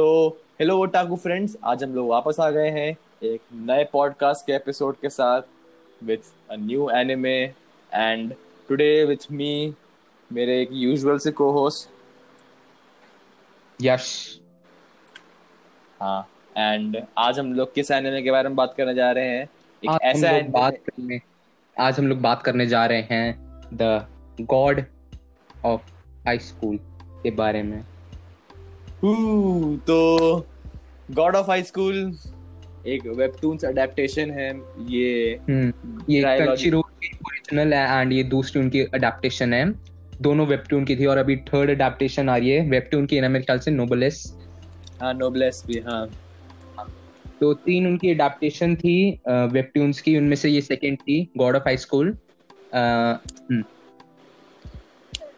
तो hello otaku friends आज हम लोग वापस आ गए हैं एक नए पॉडकास्ट के एपिसोड के साथ with a new anime and today with me मेरे एक यूजुअल से को होस्ट यश हाँ एंड आज हम लोग किस एनिमे के बारे में बात करने जा रहे हैं? एक आज हम ऐसा लोग बात करने आज हम लोग बात करने जा रहे हैं the God of High School के बारे में। तो गॉड ऑफ़ हाई स्कूल एक वेबटून्स अडेप्टेशन है ये हम्म ये ओरिजिनल है एंड ये दूसरी उनकी अडेप्टेशन है। दोनों वेबटून की थी और अभी थर्ड अडेप्टेशन आ रही है। वेबटून की ना मेरे ख्याल से नोबलेस हाँ नोबलेस भी हाँ। तो तीन उनकी अडेप्टेशन थी वेबटून्स की उनमें से ये सेकंड थी god of high school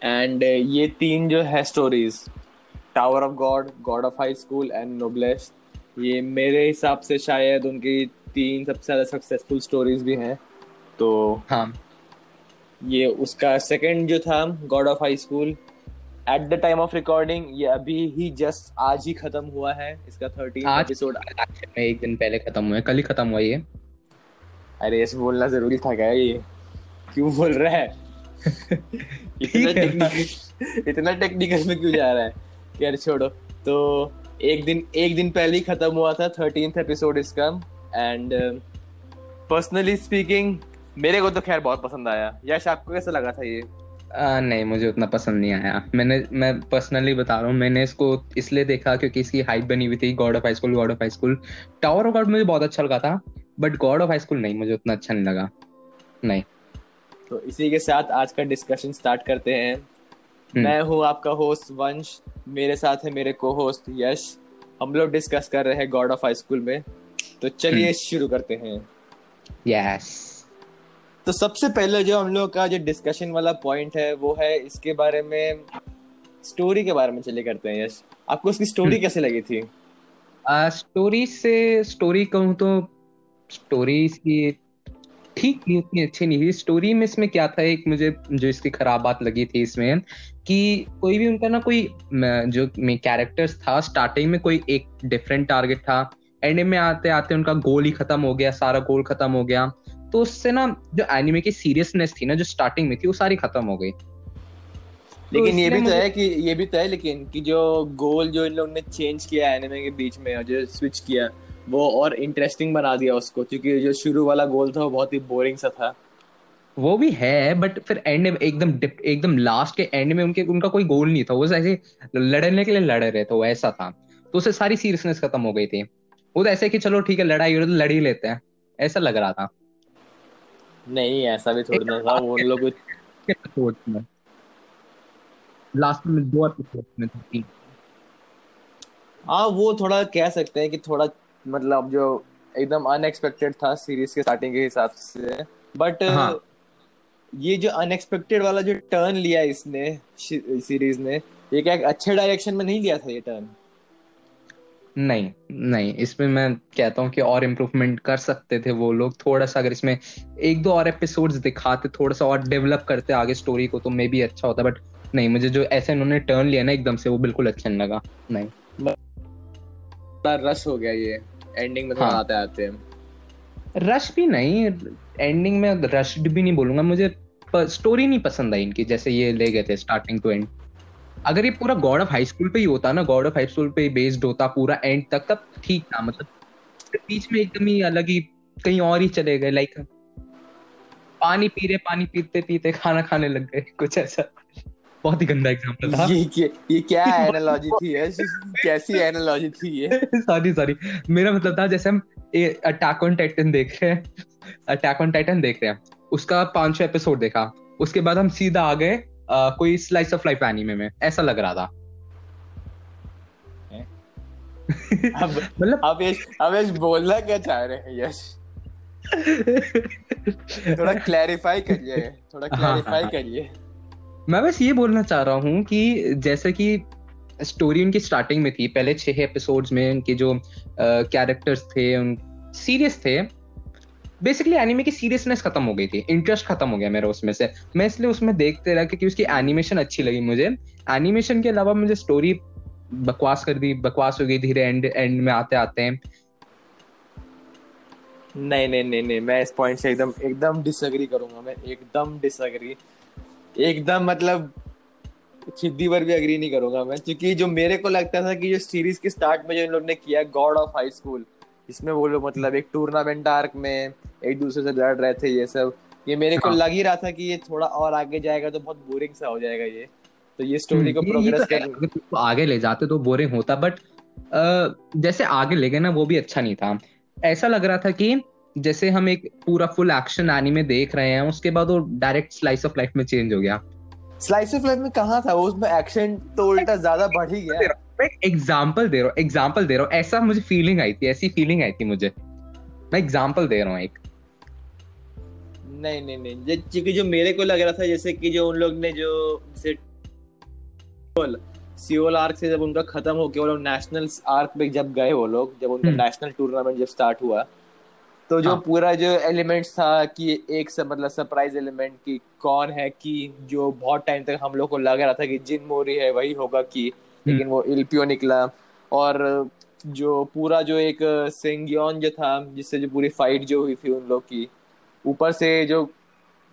and ये तीन जो है stories tower of god god of high school and noblesse ये मेरे हिसाब से शायद उनकी तीन सबसे ज़्यादा सक्सेसफुल स्टोरीज भी हैं। तो हाँ। ये उसका सेकंड जो था god of high school at the time of recording ये अभी ही जस्ट आज ही खत्म हुआ है। इसका थर्टीन एपिसोड में एक दिन पहले खत्म हुआ है। कल ही खत्म हुआ ये। अरे ऐसे बोलना ज़रूरी था क्या ये? क्यों बोल रहा है? इतना। टेक्निकल इतना टेक्निकल में क्यों जा रहा है? यार छोड़ो। तो एक दिन एक दिन पहले ही खत्म हुआ था थर्टींथ एपिसोड इसका। एंड पर्सनली स्पीकिंग मेरे को तो खैर बहुत पसंद आया। यश आपको कैसा लगा था ये? आ, नहीं मुझे उतना पसंद नहीं आया। मैंने मैं पर्सनली बता रहा हूँ मैंने इसको इसलिए देखा क्योंकि इसकी हाइप बनी हुई थी god of high school god of high school tower of god मुझे बहुत अच्छा लगा था but god of high school नहीं मुझे उतना अच्छा नहीं लगा। नहीं। तो इसी के साथ आज का डिस्कशन स्टार्ट करते हैं। मैं हूँ आपका होस्ट वंश मेरे साथ है मेरे को होस्ट यश। हम लोग डिस्कस कर रहे हैं गॉड ऑफ़ हाई स्कूल में। तो चलिए हम्म। शुरू करते हैं। यस तो सबसे पहले जो हम लोग का जो डिस्कशन वाला पॉइंट है वो है इसके बारे में स्टोरी के बारे में चलिए करते हैं यश। आपको उसकी स्टोरी हम्म। कैसे लगी थी? स्टोरी से स्टोरी कहूँ तो स्टोरी इसकी ठीक थी उतनी अच्छी नहीं थी स्टोरी में इसमें क्या था एक मुझे जो इसकी खराब बात लगी थी इसमें कि कोई भी उनका ना कोई म, जो कैरेक्टर्स था स्टार्टिंग में कोई एक डिफरेंट टारगेट था एंड में आते आते उनका गोल ही खत्म हो गया सारा गोल खत्म हो गया। तो उससे ना जो एनिमे की सीरियसनेस थी ना जो स्टार्टिंग में थी वो सारी खत्म हो गई। लेकिन ये भी तो है कि ये भी तो है लेकिन कि जो गोल जो इन लोगों ने चेंज किया एनिमे के बीच में और जो स्विच किया वो और इंटरेस्टिंग बना दिया उसको क्योंकि जो शुरू वाला गोल था वो बहुत ही बोरिंग सा था। वो भी है बट फिर एंड में एकदम एकदम लास्ट के एंड में उनके उनका कोई गोल नहीं था। वो ऐसे लड़ने के लिए लड़ रहे थे वो ऐसा था। तो उससे सारी सीरियसनेस खत्म हो गई थी। वो तो ऐसे कि चलो ठीक है लड़ाई हो रही तो लड़ ही लेते हैं। ऐसा लग रहा था। नहीं ऐसा भी थोड़ी ना था वो लोग लास्ट में दो एपिसोड में था। हाँ वो थोड़ा कह सकते हैं कि थोड़ा मतलब जो एकदम अनएक्सपेक्टेड था सीरीज़ के स्टार्टिंग के हिसाब से। बट हाँ। ये जो अनएक्सपेक्टेड वाला जो टर्न लिया इसने सीरीज़ ने ये क्या अच्छे डायरेक्शन में नहीं लिया था ये टर्न नहीं नहीं इसमें मैं कहता हूँ कि और इम्प्रूवमेंट कर सकते थे वो लोग। थोड़ा सा अगर इसमें एक दो और एपिसोड्स दिखाते थोड़ा सा और डेवलप करते आगे स्टोरी को तो मे भी अच्छा होता बट नहीं मुझे जो ऐसे इन्होंने टर्न लिया ना एकदम से वो बिल्कुल अच्छा नहीं लगा। नहीं। रश हो गया ये। एंडिंग में थोड़ा हाँ। आते आते रश भी नहीं एंडिंग में रश्ड भी नहीं बोलूँगा। मुझे स्टोरी नहीं पसंद आई इनकी जैसे ये ले गए थे स्टार्टिंग टू एंड अगर ये पूरा गॉड ऑफ़ हाई स्कूल पे ही होता ना गॉड ऑफ़ हाई स्कूल पे ही बेस्ड होता पूरा एंड तक तब ठीक था मतलब बीच में एकदम ही अलग ही कहीं और ही चले गए लाइक पानी पी रहे पानी पीते पीते खाना खाने लग गए कुछ ऐसा। बहुत ही गंदा एग्ज़ाम्पल था। ये क्या ये क्या एनालॉजी थी कैसी एनालॉजी थी ये? सॉरी सॉरी मेरा मतलब था जैसे हम अटैक ऑन टाइटन देख रहे हैं। अटैक ऑन टाइटन देख रहे हैं। उसका पाँच छह एपिसोड देखा। उसके बाद हम सीधा आ गए कोई स्लाइस ऑफ़ लाइफ एनीमे में। ऐसा लग रहा था। मतलब अब यश बोलना क्या चाह रहे हैं यश? थोड़ा क्लैरिफाई करिए थोड़ा हाँ, क्लैरिफाई हाँ। करिए। मैं बस ये बोलना चाह रहा हूँ कि जैसे कि स्टोरी उनकी स्टार्टिंग में थी, पहले छह एपिसोड्स में उनके जो कैरेक्टर्स थे, उन सीरियस थे बेसिकली एनिमे की सीरियसनेस खत्म हो गई थी इंटरेस्ट खत्म हो गया मेरा उसमें से। मैं इसलिए उसमें देखते रहा क्योंकि उसकी एनिमेशन अच्छी लगी मुझे। एनिमेशन के अलावा मुझे स्टोरी बकवास कर दी, बकवास हो गई धीरे एंड एंड में आते आते। हैं नहीं नहीं नहीं नहीं, मैं इस पॉइंट से एकदम एकदम डिसएग्री करूँगा, मैं एकदम डिसएग्री एकदम मतलब छिद्दी पर भी अग्री नहीं करूँगा मैं क्योंकि जो मेरे को लगता था कि जो सीरीज़ के स्टार्ट में जो इन लोग ने किया गॉड ऑफ़ हाई स्कूल इसमें वो लोग मतलब एक टूर्नामेंट आर्क में एक दूसरे से लड़ रहे थे ये सब। ये मेरे को हाँ। लग ही रहा था कि ये थोड़ा और आगे जाएगा तो बहुत बोरिंग सा हो जाएगा ये। तो ये स्टोरी को हम्म, ये प्रोग्रेस तो कर अगर आगे ले जाते तो बोरिंग होता बट जैसे आगे ले गए ना वो भी अच्छा नहीं था। ऐसा लग रहा था कि जैसे हम एक पूरा फुल एक्शन एनीमे देख रहे हैं उसके बाद वो डायरेक्ट स्लाइस ऑफ़ लाइफ में चेंज हो गया। स्लाइस ऑफ़ लाइफ में कहा था उसमें एक्शन तो उल्टा ज़्यादा बढ़ ही गया। मैं एग्ज़ाम्पल दे रहा हूँ एग्ज़ाम्पल दे रहा हूँ। ऐसा मुझे फीलिंग आई थी ऐसी फीलिंग आई थी मुझे। मैं एग्ज़ाम्पल दे रहा हूँ एक। नहीं नहीं नहीं जे- क्योंकि जो मेरे को लग रहा था जैसे कि जो उन लोग ने जो जैसे सियोल आर्क से जब उनका खत्म हो गया वो लोग नेशनल आर्क पे जब गए वो लोग जब उनका हम्म। नेशनल टूर्नामेंट जब स्टार्ट हुआ तो जो हाँ। पूरा जो एलिमेंट था कि एक सब मतलब सरप्राइज़ एलिमेंट कि कौन है कि जो बहुत टाइम तक हम लोग को लग रहा था कि जिन मोरी है वही होगा कि हम्म। लेकिन वो इल्पियो निकला और जो पूरा जो एक सेंगियोन जो था जिससे जो पूरी फाइट जो हुई थी उन लोग की ऊपर से जो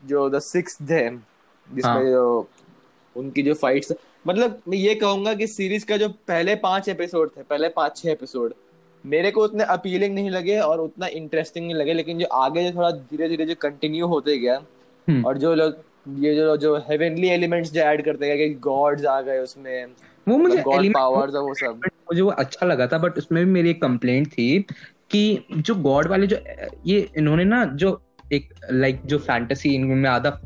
जो द सिक्स है जिसमें हाँ। जो उनकी जो फाइट्स मतलब मैं ये कहूँगा कि सीरीज़ का जो पहले पाँच एपिसोड थे पहले पाँच छह एपिसोड मेरे को उतने अपीलिंग नहीं लगे और उतना इंटरेस्टिंग नहीं लगे लेकिन जो आगे जो थोड़ा धीरे धीरे जो कंटिन्यू होते गया हम्म। और जो लोग ये जो जो हेवनली एलिमेंट्स जो ऐड करते गए कि गॉड्स आ गए उसमें वो मुझे गॉड पावर्स और वो सब मुझे वो अच्छा लगा था बट उसमें भी मेरी एक कंप्लेंट थी कि जो गॉड वाले जो ये इन्होंने ना जो एक लाइक जो फैंटेसी इनमें आधा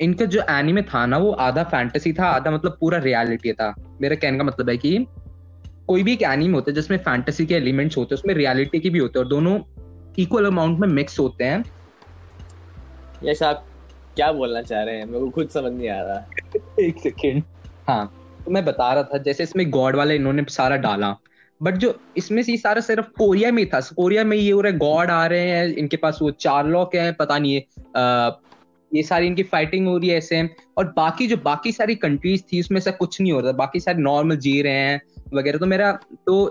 इनका जो एनिमे था ना वो आधा फैंटेसी था आधा मतलब पूरा रियलिटी था मेरा कहने का मतलब है कि कोई भी एक एनिमे होता है जिसमें फैंटेसी के एलिमेंट्स होते हैं उसमें रियलिटी के भी होते हैं और दोनों इक्वल अमाउंट में मिक्स होते हैं। यश आप क्या बोलना चाह रहे हैं? मेरे को खुद समझ नहीं आ रहा। एक सेकेंड हाँ तो मैं बता रहा था जैसे इसमें गॉड वाला इन्होंने सारा डाला बट जो इसमें से सारा सिर्फ़ कोरिया में ही था। कोरिया में ये हो रहा है गॉड आ रहे हैं इनके पास वो चार लॉक है पता नहीं है ये सारी इनकी फाइटिंग हो रही है ऐसे। और बाकी जो बाकी सारी कंट्रीज़ थी उसमें से कुछ नहीं हो रहा बाकी सारे नॉर्मल जी रहे हैं वगैरह तो मेरा तो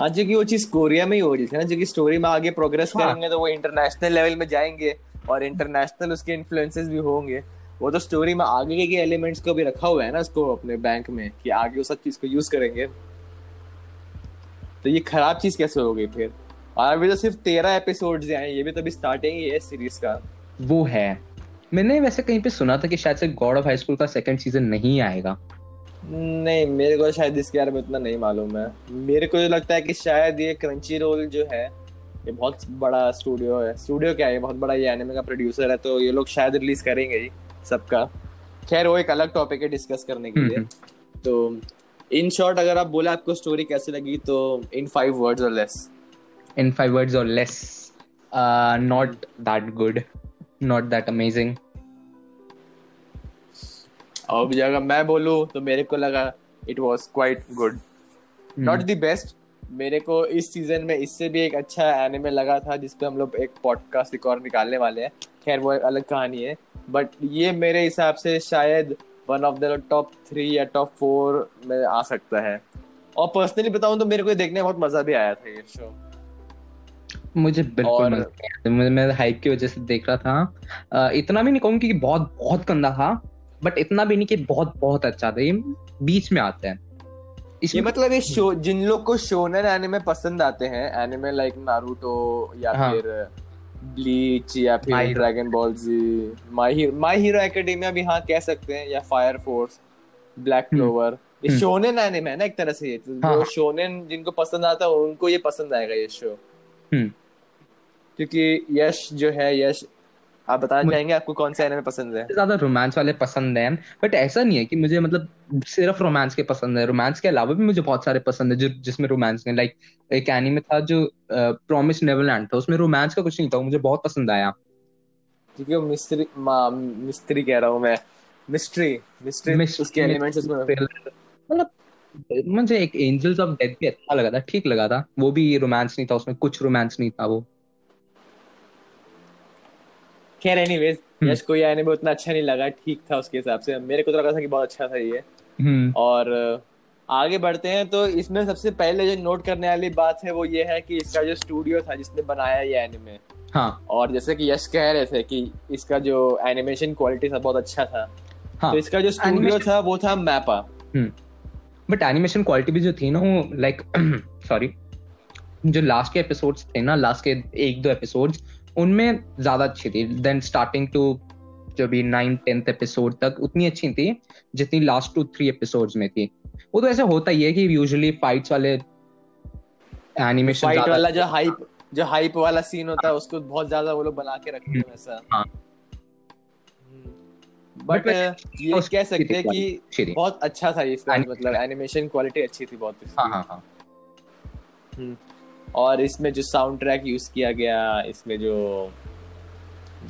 हाँ जी कि वो चीज़ कोरिया में ही हो रही थी ना जो कि स्टोरी में आगे प्रोग्रेस हाँ। करेंगे तो वो इंटरनेशनल लेवल में जाएँगे और इंटरनेशनल उसके इन्फ्लुएंसेस भी होंगे। वो तो स्टोरी में आगे के एलिमेंट्स को भी रखा हुआ है ना उसको अपने बैंक में कि आगे वो सब चीज़ को यूज़ करेंगे। तो ये खराब चीज़ कैसे हो गई फिर? और अभी तो सिर्फ़ तेरह एपिसोड आए ये भी तो अभी स्टार्टिंग ही है सीरीज़ का। वो है। मैंने वैसे कहीं पे सुना था कि शायद से गॉड ऑफ़ हाई स्कूल का सेकंड सीज़न नहीं आएगा। नहीं मेरे को शायद इसके बारे में उतना नहीं मालूम है। मेरे को जो लगता है कि शायद ये क्रंची रोल जो है ये बहुत बड़ा स्टूडियो है। स्टूडियो क्या है? ये बहुत बड़ा ये एनिमे का प्रोड्यूसर है तो ये लोग शायद रिलीज़ करेंगे ही सबका। खैर वो एक अलग टॉपिक है डिस्कस करने के लिए। हम्म। तो इन शॉर्ट अगर आप बोले आपको स्टोरी कैसी लगी तो in five words or less in five words or less not that good not that that भी अगर मैं बोलूँ तो मेरे को लगा it was quite good. Not the best मेरे को इस सीज़न में इससे भी एक अच्छा एनिमे लगा था जिसपे हम लोग एक पॉडकास्ट रिकॉर्ड निकालने वाले हैं। खैर वो अलग कहानी है। बट ये मेरे हिसाब से शायद one of the top three या टॉप फोर में आ सकता है। और पर्सनली बताऊँ तो मेरे को ये देखने में बहुत मज़ा भी आया था ये शो मुझे बिल्कुल और-। मुझे मैं हाइप की वजह से देख रहा था। इतना भी नहीं कहूँगी कि बहुत बहुत गंदा था। बट इतना भी नहीं कि बहुत बहुत अच्छा था ये बीच में आता है ये मतलब ये शो जिन लोग को शोनन एनिमे पसंद आते हैं एनिमे लाइक नारुतो या हाँ। फिर ब्लीच या फिर dragon ball Z my hero my hero academia भी हाँ कह सकते हैं या फायर फोर्स ब्लैक। क्लोवर ये हम्म। शोनेन एनिमे है ना एक तरह से ये तो हाँ, जो हाँ। शोनेन जिनको पसंद आता है उनको ये पसंद आएगा ये शो हम्म। क्योंकि यश जो है यश आप बताना मुझे- चाहेंगे आपको कौन सा एनिमे पसंद है? ज़्यादा रोमांस वाले पसंद हैं बट ऐसा नहीं है कि मुझे मतलब सिर्फ़ रोमांस के पसंद है। रोमांस के अलावा भी मुझे बहुत सारे पसंद है जो जिसमें रोमांस है लाइक एक एनीमे था जो प्रॉमिस नेवरलैंड था। उसमें रोमांस का कुछ नहीं था मुझे बहुत पसंद आया। क्योंकि वो मिस्ट्री मिस्ट्री कह रहा हूँ मैं। मिस्ट्री मिस्ट्री उसके एलिमेंट्स उसमें मतलब मुझे एक एंजल्स ऑफ़ डेथ भी अच्छा लगा था ठीक लगा था। वो भी रोमांस नहीं था उसमें कुछ रोमांस नहीं था वो। खैर एनीवेज हम्म। यश को ये एनिमे उतना अच्छा नहीं लगा ठीक था उसके हिसाब से। मेरे को तो लगा था कि बहुत अच्छा था ये। हम्म। और आगे बढ़ते हैं तो इसमें सबसे पहले जो नोट करने वाली बात है वो ये है कि इसका जो स्टूडियो था जिसने बनाया ये एनिमे हाँ। और जैसे कि यश कह रहे थे कि इसका जो एनिमेशन क्वालिटी था बहुत अच्छा था। हाँ। तो इसका जो स्टूडियो Animation- था वो था मैपा बट एनिमेशन क्वालिटी भी जो थी ना वो लाइक सॉरी जो लास्ट के एपिसोड्स थे ना लास्ट के एक दो एपिसोड्स उनमें ज़्यादा अच्छी थी देन स्टार्टिंग टू जो भी नाइन टेंथ एपिसोड तक उतनी अच्छी थी जितनी लास्ट टू थ्री एपिसोड्स में थी वो तो ऐसा होता ही है कि यूजुअली फाइट्स वाले एनिमेशन फाइट वाला जो हाइप जो हाइप वाला सीन होता है उसको बहुत ज़्यादा वो लोग बना के रखते हैं वैसा हाँ। बट ये कह सकते हैं कि बहुत अच्छा था इसका मतलब एनिमेशन क्वालिटी अच्छी थी बहुत। हाँ हाँ हाँ हम्म। और इसमें जो साउंड ट्रैक यूज़ किया गया इसमें जो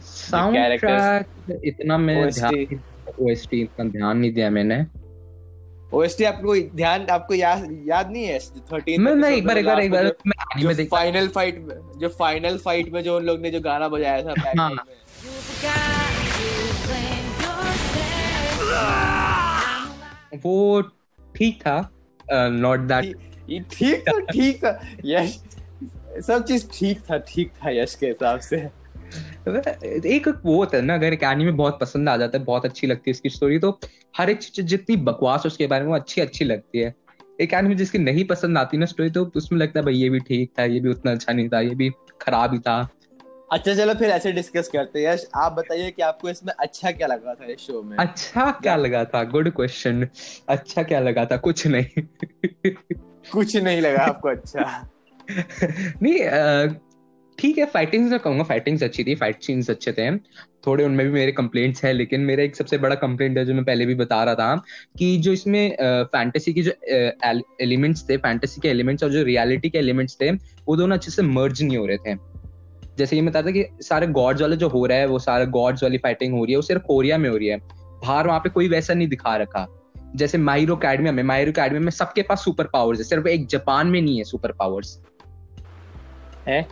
साउंड ट्रैक इतना मैं ध्यान ओएसटी इतना ध्यान नहीं दिया मैंने ओएसटी आपको ध्यान आपको याद याद नहीं है थर्टीन मैं मैं एक बार एक बार एक बार मैं एनीमे जो फाइनल फाइट में जो फाइनल फाइट में जो उन लोग ने जो गाना बजाया था background हाँ। में. वो ठीक था नॉट दैट ठीक- ये ठीक था ठीक था। यश सब चीज़ ठीक था ठीक था यश के हिसाब से। एक वो होता है ना अगर एक एनीमे बहुत पसंद आ जाता है बहुत अच्छी लगती है इसकी स्टोरी तो हर एक चीज़ जितनी बकवास उसके बारे में अच्छी अच्छी लगती है। एक एनीमे जिसकी नहीं पसंद आती ना स्टोरी तो उसमें लगता है भाई ये भी ठीक था ये भी उतना अच्छा नहीं था ये भी खराब ही था। अच्छा चलो फिर ऐसे डिस्कस करते हैं। यश आप बताइए कि आपको इसमें अच्छा क्या लगा था इस शो में? अच्छा क्या लगा था? गुड क्वेश्चन अच्छा क्या लगा था? कुछ नहीं। कुछ नहीं लगा आपको अच्छा। नहीं ठीक है फाइटिंग्स मैं कहूँगा फाइटिंग्स अच्छी थी फाइट सीन्स अच्छे थे। थोड़े उनमें भी मेरे कंप्लेंट्स है, लेकिन मेरा एक सबसे बड़ा कंप्लेंट है जो मैं पहले भी बता रहा था, कि जो इसमें फैंटेसी की जो एलिमेंट्स थे फैंटेसी के एलिमेंट्स और जो रियलिटी के एलिमेंट्स थे, वो दोनों अच्छे से मर्ज नहीं हो रहे थे। जैसे ये बताता कि सारे गॉड्स वाले जो हो रहा है, वो सारे गॉड्स वाली फाइटिंग हो रही है, वो सिर्फ़ कोरिया में हो रही है। बाहर वहाँ पे कोई वैसा नहीं दिखा रखा। जैसे माहिरो अकेडमिया में माहिरो अकेडमिया में सबके पास सुपर पावर्स है सिर्फ़ एक जापान में नहीं है सुपर पावर्स। है?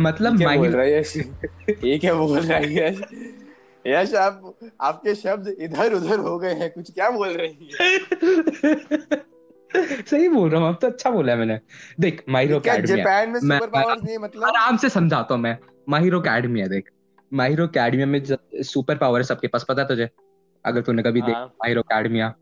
मतलब क्या बोल रहा है यश? ये क्या बोल रहा है यश? यश आप आपके शब्द इधर उधर हो गए हैं कुछ क्या बोल रही है? सही बोल रहा हूँ अब तो अच्छा बोला है मैंने। देख माहिरो जापान में सुपर पावर्स नहीं मतलब? आराम से समझाता हूँ मैं। माहिरो अकेडमी है देख। माहिरो अकेडमिया में सुपर पावर है सबके पास पता है तुझे? अगर तूने कभी देख हाँ। माहिरो अकेडमिया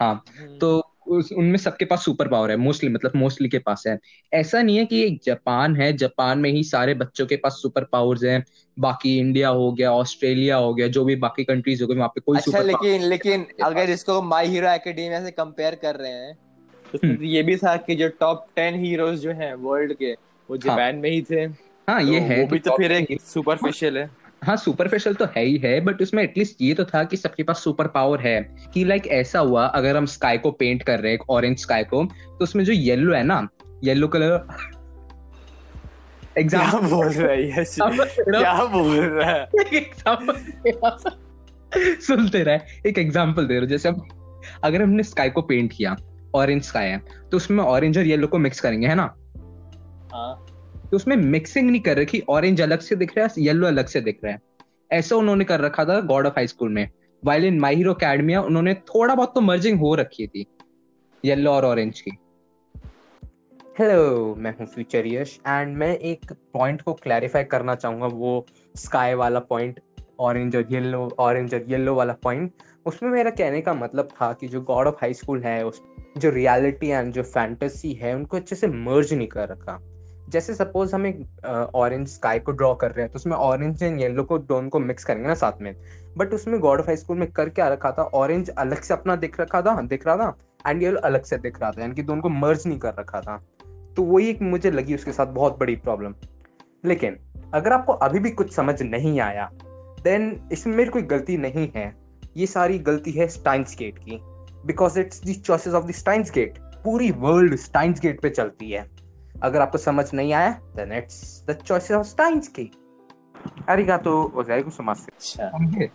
हाँ तो उस, उनमें सबके पास सुपर पावर है मोस्टली मतलब मोस्टली के पास है। ऐसा नहीं है कि एक जापान है जापान में ही सारे बच्चों के पास सुपर पावर्स हैं। बाकी इंडिया हो गया ऑस्ट्रेलिया हो गया जो भी बाकी कंट्रीज़ हो गए वहाँ पे कोई अच्छा सुपर लेकिन लेकिन अगर इसको माय हीरो एकेडमिया से कंपेयर कर रहे हैं तो हम्म। तो ये भी था कि जो टॉप टेन हीरोज जो हैं वर्ल्ड के वो जापान में ही थे। हाँ ये तो है वो भी तो फिर एक सुपरफिशियल है। हाँ सुपरफिशियल तो है ही है बट उसमें एटलीस्ट ये तो था कि सबके पास सुपर पावर है कि लाइक ऐसा हुआ अगर हम स्काई को पेंट कर रहे हैं ऑरेंज स्काई को तो उसमें जो येलो है ना येलो कलर क्या एग्ज़ाम्पल बोल रहा है क्या बोल रहा है? सुनते रहे एक एग्जांपल दे रहा हूँ जैसे हम अगर हमने स्काई को पेंट किया ऑरेंज स्काई है तो उसमें ऑरेंज और येलो को मिक्स करेंगे है ना? हाँ। तो उसमें मिक्सिंग नहीं कर रखी ऑरेंज अलग से दिख रहा है येलो अलग से दिख रहा है। ऐसा उन्होंने कर रखा था गॉड ऑफ़ हाई स्कूल में। While in my hero academia उन्होंने थोड़ा बहुत तो मर्जिंग हो रखी थी येलो और ऑरेंज की। हेलो मैं हूँ फ्यूचर यश एंड मैं एक पॉइंट को क्लैरिफाई करना चाहूँगा, वो स्काई वाला पॉइंट ऑरेंज और येलो ऑरेंज और येलो वाला पॉइंट उसमें मेरा कहने का मतलब था कि जो गॉड ऑफ़ हाई स्कूल है, उस, जो रियलिटी एंड जो फैंटेसी है, उनको अच्छे से मर्ज नहीं कर रखा। जैसे सपोज़ हम एक ऑरेंज स्काई को ड्रॉ कर रहे हैं तो उसमें ऑरेंज एंड येलो को दोनों को मिक्स करेंगे ना साथ में। बट उसमें गॉड ऑफ़ हाई स्कूल में कर क्या रखा था? ऑरेंज अलग से अपना दिख रखा था, दिख रहा था एंड येलो अलग से दिख रहा था, यानी कि दोनों को मर्ज नहीं कर रखा था। तो वही एक मुझे लगी उसके साथ बहुत बड़ी प्रॉब्लम लेकिन, अगर आपको अभी भी कुछ समझ नहीं आया देन इसमें मेरी कोई गलती नहीं है। ये सारी गलती है स्टाइन्स गेट की। Because it's the choices of the steins gate पूरी वर्ल्ड स्टाइन्स गेट पे चलती है। अगर आपको समझ नहीं आया then it's the choices of steins की। arigato gozaimasu अच्छा। समझे?